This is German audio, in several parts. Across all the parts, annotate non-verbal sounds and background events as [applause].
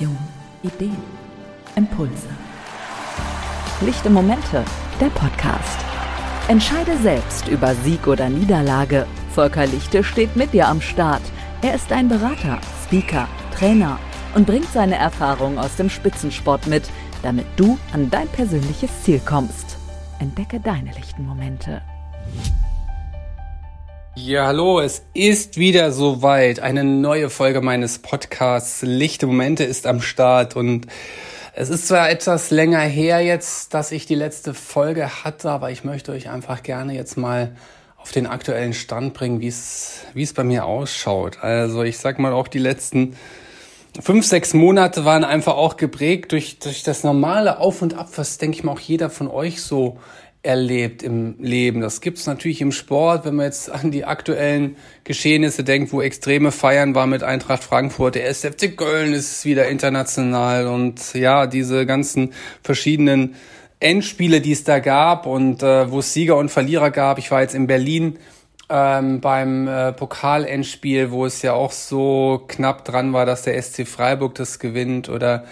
Inspiration, Ideen, Impulse. Lichte Momente, der Podcast. Entscheide selbst über Sieg oder Niederlage. Volker Lichte steht mit dir am Start. Er ist ein Berater, Speaker, Trainer und bringt seine Erfahrung aus dem Spitzensport mit, damit du an dein persönliches Ziel kommst. Entdecke deine lichten Momente. Ja, hallo, es ist wieder soweit. Eine neue Folge meines Podcasts Lichte Momente ist am Start und es ist zwar etwas länger her jetzt, dass ich die letzte Folge hatte, aber ich möchte euch einfach gerne jetzt mal auf den aktuellen Stand bringen, wie es, wie es bei mir ausschaut. Also ich sag mal auch die letzten fünf, sechs Monate waren einfach auch geprägt durch, durch das normale Auf und Ab, was denke ich mal auch jeder von euch so erlebt im Leben. Das gibt's natürlich im Sport, wenn man jetzt an die aktuellen Geschehnisse denkt, wo extreme Feiern war mit Eintracht Frankfurt, der SFC Köln ist wieder international und ja, diese ganzen verschiedenen Endspiele, die es da gab und äh, wo es Sieger und Verlierer gab. Ich war jetzt in Berlin ähm, beim äh, Pokalendspiel, wo es ja auch so knapp dran war, dass der SC Freiburg das gewinnt oder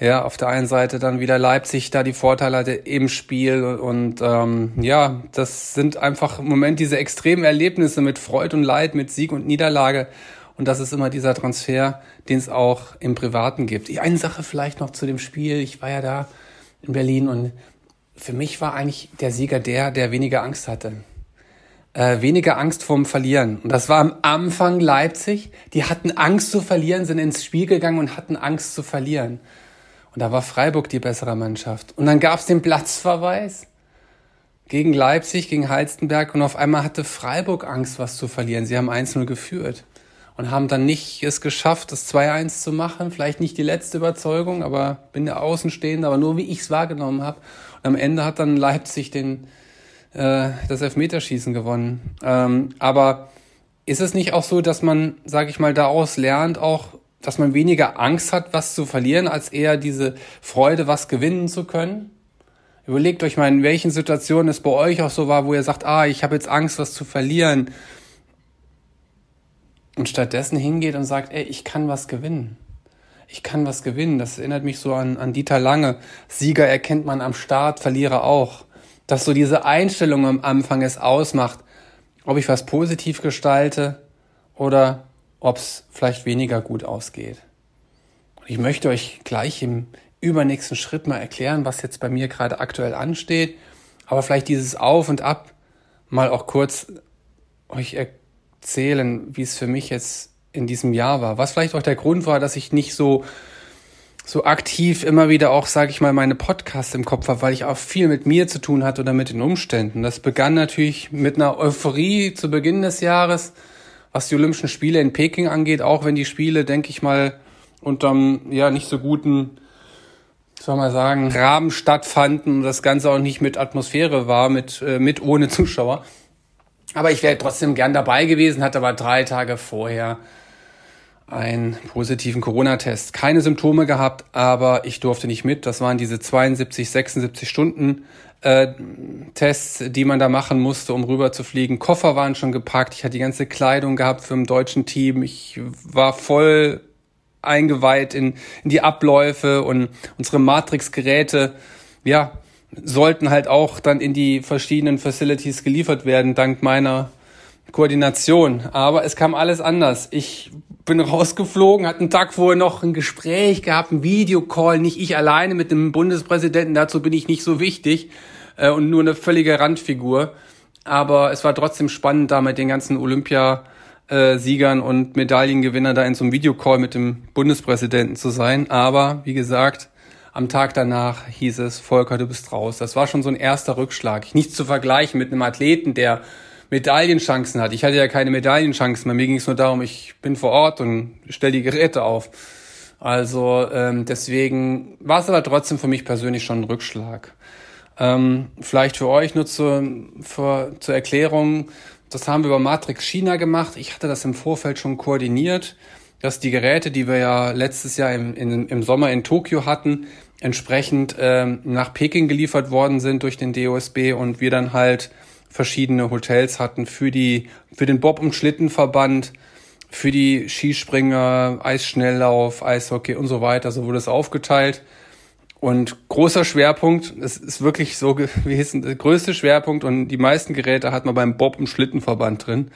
ja, auf der einen Seite dann wieder Leipzig da die Vorteile hatte im Spiel und ähm, ja, das sind einfach im Moment diese extremen Erlebnisse mit Freud und Leid, mit Sieg und Niederlage und das ist immer dieser Transfer, den es auch im Privaten gibt. Eine Sache vielleicht noch zu dem Spiel, ich war ja da in Berlin und für mich war eigentlich der Sieger der, der weniger Angst hatte. Äh, weniger Angst vorm Verlieren. Und das war am Anfang Leipzig. Die hatten Angst zu verlieren, sind ins Spiel gegangen und hatten Angst zu verlieren. Und da war Freiburg die bessere Mannschaft. Und dann gab es den Platzverweis gegen Leipzig, gegen Halstenberg und auf einmal hatte Freiburg Angst, was zu verlieren. Sie haben 1-0 geführt und haben dann nicht es geschafft, das 2-1 zu machen. Vielleicht nicht die letzte Überzeugung, aber bin der Außenstehende, aber nur wie ich es wahrgenommen habe. Und am Ende hat dann Leipzig den, äh, das Elfmeterschießen gewonnen. Ähm, aber ist es nicht auch so, dass man, sage ich mal, daraus lernt, auch dass man weniger Angst hat, was zu verlieren, als eher diese Freude, was gewinnen zu können? Überlegt euch mal, in welchen Situationen es bei euch auch so war, wo ihr sagt, ah, ich habe jetzt Angst, was zu verlieren. Und stattdessen hingeht und sagt, ey, ich kann was gewinnen. Ich kann was gewinnen. Das erinnert mich so an, an Dieter Lange. Sieger erkennt man am Start, Verlierer auch. Dass so diese Einstellung am Anfang es ausmacht, ob ich was positiv gestalte oder ob es vielleicht weniger gut ausgeht. ich möchte euch gleich im übernächsten Schritt mal erklären, was jetzt bei mir gerade aktuell ansteht, aber vielleicht dieses Auf und Ab mal auch kurz euch erzählen, wie es für mich jetzt in diesem Jahr war. Was vielleicht auch der Grund war, dass ich nicht so so aktiv immer wieder auch, sage ich mal, meine Podcasts im Kopf habe, weil ich auch viel mit mir zu tun hatte oder mit den Umständen. Das begann natürlich mit einer Euphorie zu Beginn des Jahres, was die Olympischen Spiele in Peking angeht, auch wenn die Spiele, denke ich mal, unterm ja nicht so guten, soll man sagen, Rahmen stattfanden und das Ganze auch nicht mit Atmosphäre war, mit, äh, mit ohne Zuschauer. Aber ich wäre trotzdem gern dabei gewesen, hatte aber drei Tage vorher einen positiven Corona-Test. Keine Symptome gehabt, aber ich durfte nicht mit. Das waren diese 72, 76 Stunden äh, Tests, die man da machen musste, um rüber zu fliegen. Koffer waren schon gepackt. Ich hatte die ganze Kleidung gehabt für ein deutschen Team. Ich war voll eingeweiht in, in die Abläufe und unsere Matrix-Geräte, ja, sollten halt auch dann in die verschiedenen Facilities geliefert werden, dank meiner Koordination. Aber es kam alles anders. Ich bin rausgeflogen, hatte einen Tag vorher noch ein Gespräch gehabt, ein Videocall, nicht ich alleine mit dem Bundespräsidenten, dazu bin ich nicht so wichtig äh, und nur eine völlige Randfigur. Aber es war trotzdem spannend, da mit den ganzen Olympiasiegern und Medaillengewinnern da in so einem Videocall mit dem Bundespräsidenten zu sein. Aber wie gesagt, am Tag danach hieß es, Volker, du bist raus. Das war schon so ein erster Rückschlag. Nicht zu vergleichen mit einem Athleten, der Medaillenchancen hat. Ich hatte ja keine Medaillenchancen. Bei mir ging es nur darum, ich bin vor Ort und stelle die Geräte auf. Also ähm, deswegen war es aber trotzdem für mich persönlich schon ein Rückschlag. Ähm, vielleicht für euch nur zur, für, zur Erklärung. Das haben wir über Matrix China gemacht. Ich hatte das im Vorfeld schon koordiniert, dass die Geräte, die wir ja letztes Jahr im, in, im Sommer in Tokio hatten, entsprechend ähm, nach Peking geliefert worden sind durch den DOSB und wir dann halt verschiedene Hotels hatten für die für den Bob- und Schlittenverband für die Skispringer, Eisschnelllauf, Eishockey und so weiter. So wurde es aufgeteilt. Und großer Schwerpunkt, es ist wirklich so gewesen, [laughs] der größte Schwerpunkt und die meisten Geräte hat man beim Bob- und Schlittenverband drin.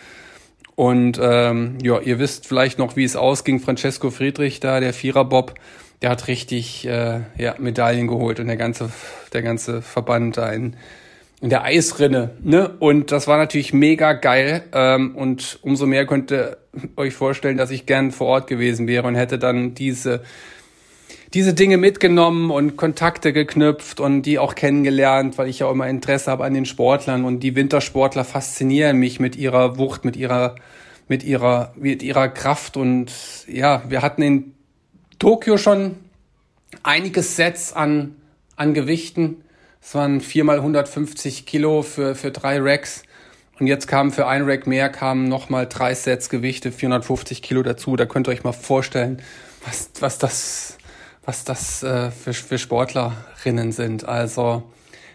Und ähm, ja, ihr wisst vielleicht noch, wie es ausging. Francesco Friedrich da, der Vierer-Bob, der hat richtig äh, ja, Medaillen geholt und der ganze, der ganze Verband da in, in der Eisrinne. Ne? Und das war natürlich mega geil. Ähm, und umso mehr könnt ihr euch vorstellen, dass ich gern vor Ort gewesen wäre und hätte dann diese diese Dinge mitgenommen und Kontakte geknüpft und die auch kennengelernt, weil ich ja auch immer Interesse habe an den Sportlern und die Wintersportler faszinieren mich mit ihrer Wucht, mit ihrer mit ihrer mit ihrer Kraft und ja, wir hatten in Tokio schon einige Sets an an Gewichten. Es waren viermal 150 Kilo für für drei Racks. Und jetzt kamen für ein Rack mehr, kamen nochmal drei Sets Gewichte, 450 Kilo dazu. Da könnt ihr euch mal vorstellen, was, was das, was das äh, für, für Sportlerinnen sind. Also,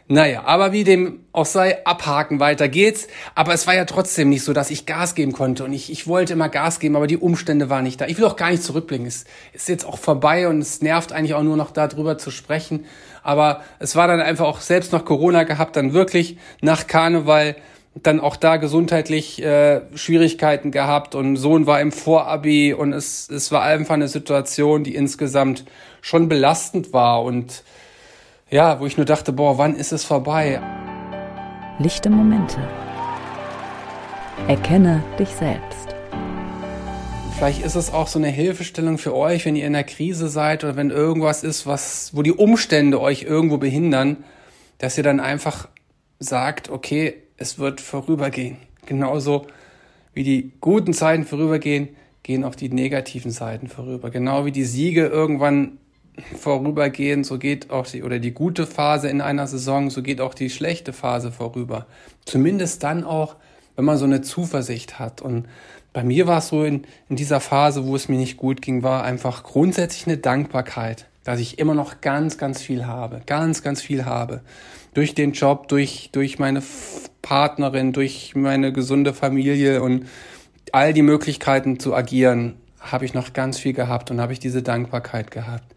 naja, aber wie dem auch sei, abhaken, weiter geht's. Aber es war ja trotzdem nicht so, dass ich Gas geben konnte. Und ich, ich wollte immer Gas geben, aber die Umstände waren nicht da. Ich will auch gar nicht zurückblicken. Es ist jetzt auch vorbei und es nervt eigentlich auch nur noch darüber zu sprechen. Aber es war dann einfach auch selbst noch Corona gehabt, dann wirklich nach Karneval dann auch da gesundheitlich äh, Schwierigkeiten gehabt und Sohn war im Vorabi und es, es war einfach eine Situation, die insgesamt schon belastend war und ja, wo ich nur dachte, boah, wann ist es vorbei? Lichte Momente. Erkenne dich selbst. Vielleicht ist es auch so eine Hilfestellung für euch, wenn ihr in der Krise seid oder wenn irgendwas ist, was, wo die Umstände euch irgendwo behindern, dass ihr dann einfach sagt, okay, es wird vorübergehen. Genauso wie die guten Zeiten vorübergehen, gehen auch die negativen Seiten vorüber. Genau wie die Siege irgendwann vorübergehen, so geht auch die, oder die gute Phase in einer Saison, so geht auch die schlechte Phase vorüber. Zumindest dann auch, wenn man so eine Zuversicht hat. Und bei mir war es so in, in dieser Phase, wo es mir nicht gut ging, war einfach grundsätzlich eine Dankbarkeit, dass ich immer noch ganz, ganz viel habe, ganz, ganz viel habe. Durch den Job, durch, durch meine Partnerin, durch meine gesunde Familie und all die Möglichkeiten zu agieren, habe ich noch ganz viel gehabt und habe ich diese Dankbarkeit gehabt.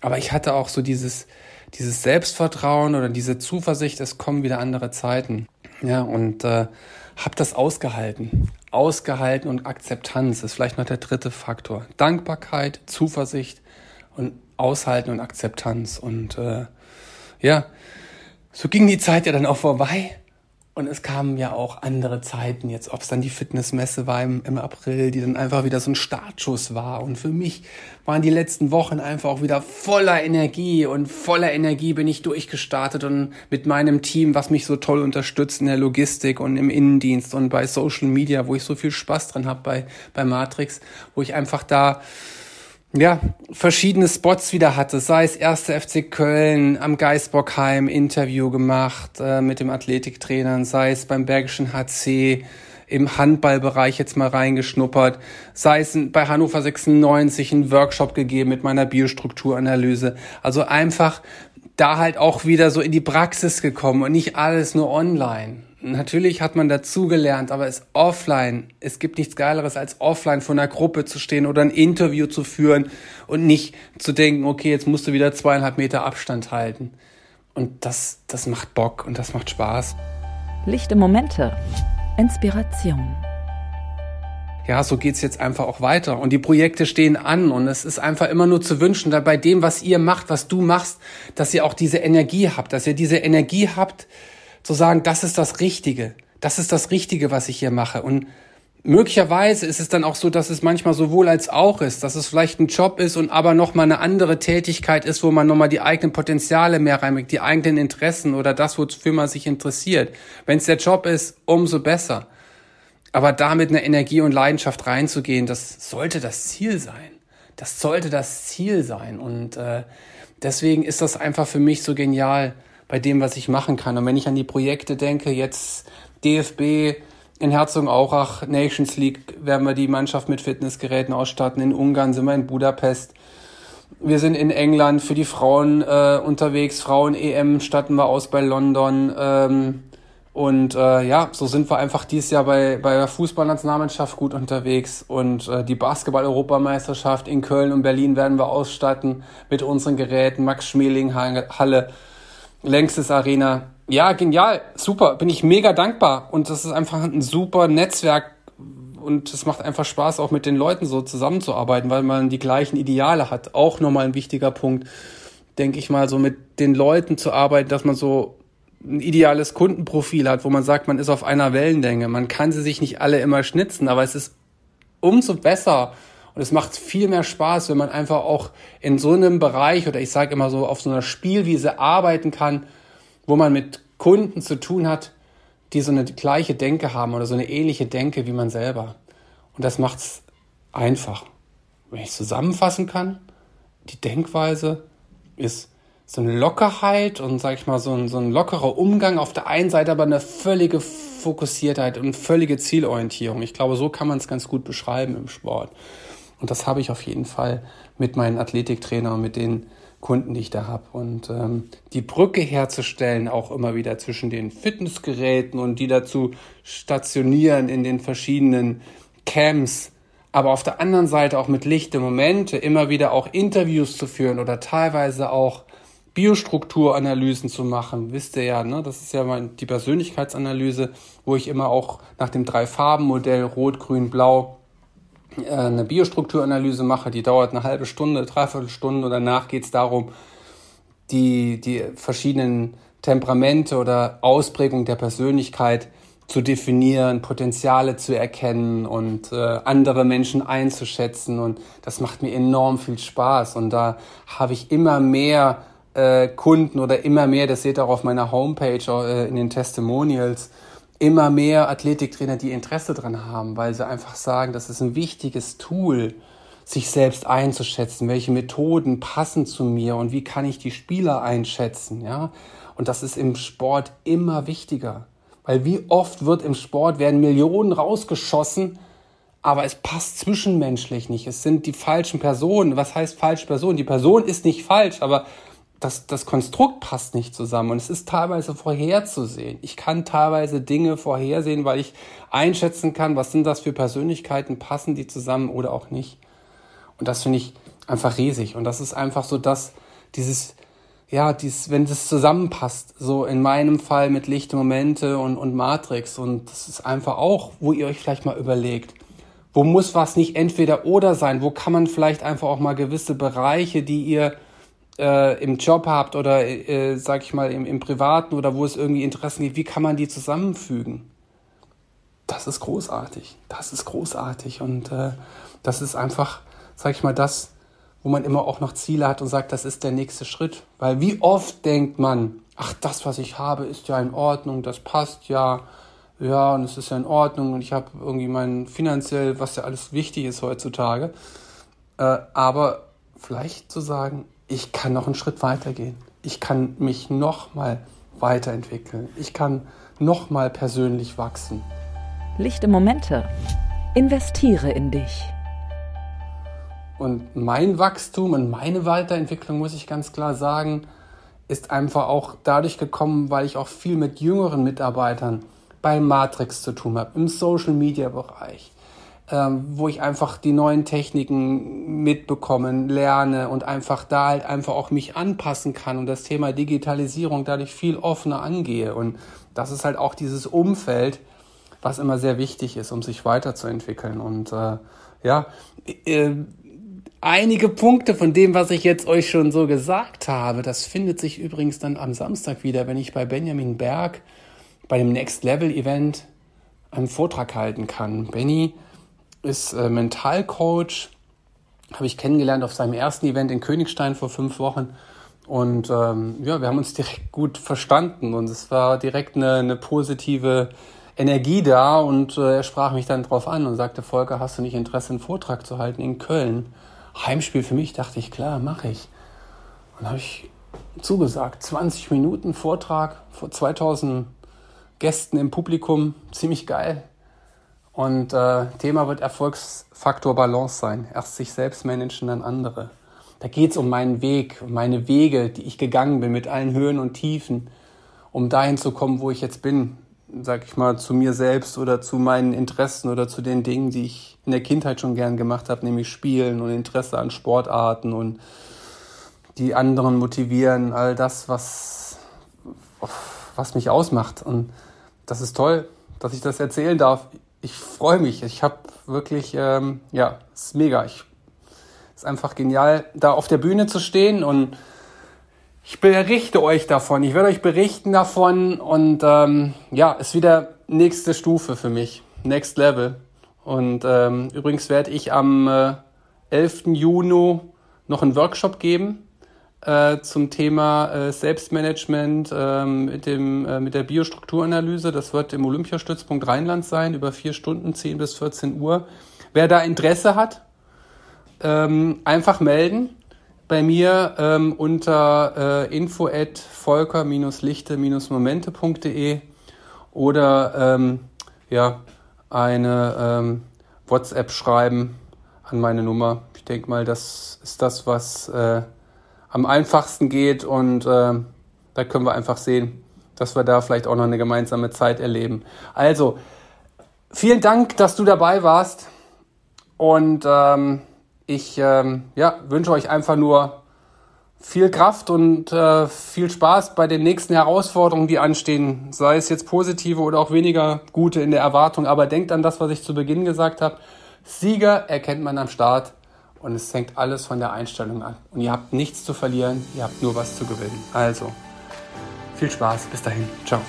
Aber ich hatte auch so dieses, dieses Selbstvertrauen oder diese Zuversicht, es kommen wieder andere Zeiten. Ja, und äh, habe das ausgehalten. Ausgehalten und Akzeptanz ist vielleicht noch der dritte Faktor. Dankbarkeit, Zuversicht und Aushalten und Akzeptanz. Und äh, ja, so ging die Zeit ja dann auch vorbei. Und es kamen ja auch andere Zeiten jetzt, ob es dann die Fitnessmesse war im, im, April, die dann einfach wieder so ein Startschuss war. Und für mich waren die letzten Wochen einfach auch wieder voller Energie und voller Energie bin ich durchgestartet und mit meinem Team, was mich so toll unterstützt in der Logistik und im Innendienst und bei Social Media, wo ich so viel Spaß dran habe bei, bei Matrix, wo ich einfach da ja, verschiedene Spots wieder hatte, sei es erste FC Köln, am Geisbockheim Interview gemacht äh, mit dem Athletiktrainern, sei es beim Bergischen HC, im Handballbereich jetzt mal reingeschnuppert, sei es bei Hannover 96 einen Workshop gegeben mit meiner Biostrukturanalyse. Also einfach da halt auch wieder so in die Praxis gekommen und nicht alles nur online natürlich hat man dazugelernt, aber es offline, es gibt nichts Geileres als offline vor einer Gruppe zu stehen oder ein Interview zu führen und nicht zu denken, okay, jetzt musst du wieder zweieinhalb Meter Abstand halten. Und das, das macht Bock und das macht Spaß. Lichte Momente. Inspiration. Ja, so geht's jetzt einfach auch weiter. Und die Projekte stehen an und es ist einfach immer nur zu wünschen, da bei dem, was ihr macht, was du machst, dass ihr auch diese Energie habt, dass ihr diese Energie habt, zu sagen, das ist das Richtige. Das ist das Richtige, was ich hier mache. Und möglicherweise ist es dann auch so, dass es manchmal sowohl als auch ist, dass es vielleicht ein Job ist und aber nochmal eine andere Tätigkeit ist, wo man nochmal die eigenen Potenziale mehr reinbringt, die eigenen Interessen oder das, wofür man sich interessiert. Wenn es der Job ist, umso besser. Aber da mit einer Energie und Leidenschaft reinzugehen, das sollte das Ziel sein. Das sollte das Ziel sein. Und äh, deswegen ist das einfach für mich so genial, bei dem, was ich machen kann. Und wenn ich an die Projekte denke, jetzt DFB in Herzogenaurach, Nations League, werden wir die Mannschaft mit Fitnessgeräten ausstatten. In Ungarn sind wir in Budapest. Wir sind in England für die Frauen äh, unterwegs. Frauen-EM statten wir aus bei London. Ähm, Und äh, ja, so sind wir einfach dieses Jahr bei, bei der Fußballnationalmannschaft gut unterwegs. Und äh, die Basketball-Europameisterschaft in Köln und Berlin werden wir ausstatten mit unseren Geräten. Max Schmeling Halle, längstes Arena. Ja, genial, super, bin ich mega dankbar. Und das ist einfach ein super Netzwerk. Und es macht einfach Spaß, auch mit den Leuten so zusammenzuarbeiten, weil man die gleichen Ideale hat. Auch nochmal ein wichtiger Punkt, denke ich mal, so mit den Leuten zu arbeiten, dass man so ein ideales Kundenprofil hat, wo man sagt, man ist auf einer Wellenlänge. Man kann sie sich nicht alle immer schnitzen, aber es ist umso besser und es macht viel mehr Spaß, wenn man einfach auch in so einem Bereich oder ich sage immer so auf so einer Spielwiese arbeiten kann, wo man mit Kunden zu tun hat, die so eine gleiche Denke haben oder so eine ähnliche Denke wie man selber. Und das macht es einfach. Wenn ich zusammenfassen kann, die Denkweise ist so eine Lockerheit und, sag ich mal, so ein, so ein lockerer Umgang. Auf der einen Seite aber eine völlige Fokussiertheit und völlige Zielorientierung. Ich glaube, so kann man es ganz gut beschreiben im Sport. Und das habe ich auf jeden Fall mit meinen Athletiktrainern und mit den Kunden, die ich da habe. Und ähm, die Brücke herzustellen, auch immer wieder zwischen den Fitnessgeräten und die dazu stationieren in den verschiedenen Camps, aber auf der anderen Seite auch mit lichte Momente immer wieder auch Interviews zu führen oder teilweise auch Biostrukturanalysen zu machen, wisst ihr ja, ne? das ist ja mein, die Persönlichkeitsanalyse, wo ich immer auch nach dem Drei-Farben-Modell Rot, Grün, Blau eine Biostrukturanalyse mache. Die dauert eine halbe Stunde, dreiviertel Stunde und danach geht es darum, die, die verschiedenen Temperamente oder Ausprägungen der Persönlichkeit zu definieren, Potenziale zu erkennen und äh, andere Menschen einzuschätzen. Und das macht mir enorm viel Spaß. Und da habe ich immer mehr äh, Kunden oder immer mehr, das seht ihr auch auf meiner Homepage, äh, in den Testimonials, immer mehr Athletiktrainer, die Interesse dran haben, weil sie einfach sagen, das ist ein wichtiges Tool, sich selbst einzuschätzen, welche Methoden passen zu mir und wie kann ich die Spieler einschätzen, ja? Und das ist im Sport immer wichtiger, weil wie oft wird im Sport werden Millionen rausgeschossen, aber es passt zwischenmenschlich nicht. Es sind die falschen Personen. Was heißt falsche Person? Die Person ist nicht falsch, aber das, das Konstrukt passt nicht zusammen und es ist teilweise vorherzusehen. Ich kann teilweise Dinge vorhersehen, weil ich einschätzen kann, was sind das für Persönlichkeiten, passen die zusammen oder auch nicht. Und das finde ich einfach riesig. Und das ist einfach so, dass dieses, ja, dieses, wenn das zusammenpasst, so in meinem Fall mit lichte Momente und, und Matrix. Und das ist einfach auch, wo ihr euch vielleicht mal überlegt, wo muss was nicht entweder oder sein? Wo kann man vielleicht einfach auch mal gewisse Bereiche, die ihr äh, im Job habt oder, äh, sag ich mal, im, im Privaten oder wo es irgendwie Interessen gibt, wie kann man die zusammenfügen? Das ist großartig. Das ist großartig. Und äh, das ist einfach, sag ich mal, das, wo man immer auch noch Ziele hat und sagt, das ist der nächste Schritt. Weil wie oft denkt man, ach, das, was ich habe, ist ja in Ordnung, das passt ja, ja, und es ist ja in Ordnung und ich habe irgendwie mein finanziell, was ja alles wichtig ist heutzutage. Äh, aber vielleicht zu sagen, ich kann noch einen Schritt weitergehen. Ich kann mich noch mal weiterentwickeln. Ich kann noch mal persönlich wachsen. Lichte Momente. Investiere in dich. Und mein Wachstum und meine Weiterentwicklung, muss ich ganz klar sagen, ist einfach auch dadurch gekommen, weil ich auch viel mit jüngeren Mitarbeitern bei Matrix zu tun habe, im Social-Media-Bereich, ähm, wo ich einfach die neuen Techniken mitbekommen, lerne und einfach da halt einfach auch mich anpassen kann und das Thema Digitalisierung dadurch viel offener angehe. Und das ist halt auch dieses Umfeld, was immer sehr wichtig ist, um sich weiterzuentwickeln. Und äh, ja, äh, einige Punkte von dem, was ich jetzt euch schon so gesagt habe, das findet sich übrigens dann am Samstag wieder, wenn ich bei Benjamin Berg bei dem Next Level Event einen Vortrag halten kann. Benny ist äh, Mentalcoach, habe ich kennengelernt auf seinem ersten Event in Königstein vor fünf Wochen. Und ähm, ja, wir haben uns direkt gut verstanden und es war direkt eine, eine positive Energie da und äh, er sprach mich dann drauf an und sagte, Volker, hast du nicht Interesse, einen Vortrag zu halten in Köln? Heimspiel für mich, dachte ich, klar, mache ich. Und habe ich zugesagt, 20 Minuten Vortrag vor 2000 Gästen im Publikum, ziemlich geil. Und äh, Thema wird Erfolgsfaktor Balance sein. Erst sich selbst managen, dann andere. Da geht es um meinen Weg, um meine Wege, die ich gegangen bin mit allen Höhen und Tiefen, um dahin zu kommen, wo ich jetzt bin. sag ich mal, zu mir selbst oder zu meinen Interessen oder zu den Dingen, die ich in der Kindheit schon gern gemacht habe, nämlich Spielen und Interesse an Sportarten und die anderen motivieren, all das, was, was mich ausmacht. Und das ist toll, dass ich das erzählen darf. Ich freue mich. Ich habe wirklich, ähm, ja, ist mega. Ich, ist einfach genial, da auf der Bühne zu stehen und ich berichte euch davon. Ich werde euch berichten davon und ähm, ja, ist wieder nächste Stufe für mich. Next Level. Und ähm, übrigens werde ich am äh, 11. Juni noch einen Workshop geben äh, zum Thema äh, Selbstmanagement äh, mit, dem, äh, mit der Biostrukturanalyse. Das wird im Olympiastützpunkt Rheinland sein, über vier Stunden, 10 bis 14 Uhr. Wer da Interesse hat, ähm, einfach melden bei mir ähm, unter äh, info at volker-lichte-momente.de oder ähm, ja, eine ähm, WhatsApp schreiben an meine Nummer. Ich denke mal, das ist das, was äh, am einfachsten geht und äh, da können wir einfach sehen, dass wir da vielleicht auch noch eine gemeinsame Zeit erleben. Also, vielen Dank, dass du dabei warst und ähm, ich ähm, ja, wünsche euch einfach nur viel Kraft und äh, viel Spaß bei den nächsten Herausforderungen, die anstehen. Sei es jetzt positive oder auch weniger gute in der Erwartung. Aber denkt an das, was ich zu Beginn gesagt habe. Sieger erkennt man am Start und es hängt alles von der Einstellung an. Und ihr habt nichts zu verlieren, ihr habt nur was zu gewinnen. Also, viel Spaß, bis dahin. Ciao.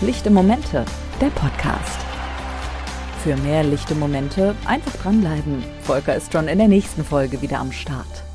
Lichte Momente, der Podcast. Für mehr lichte Momente einfach dranbleiben. Volker ist schon in der nächsten Folge wieder am Start.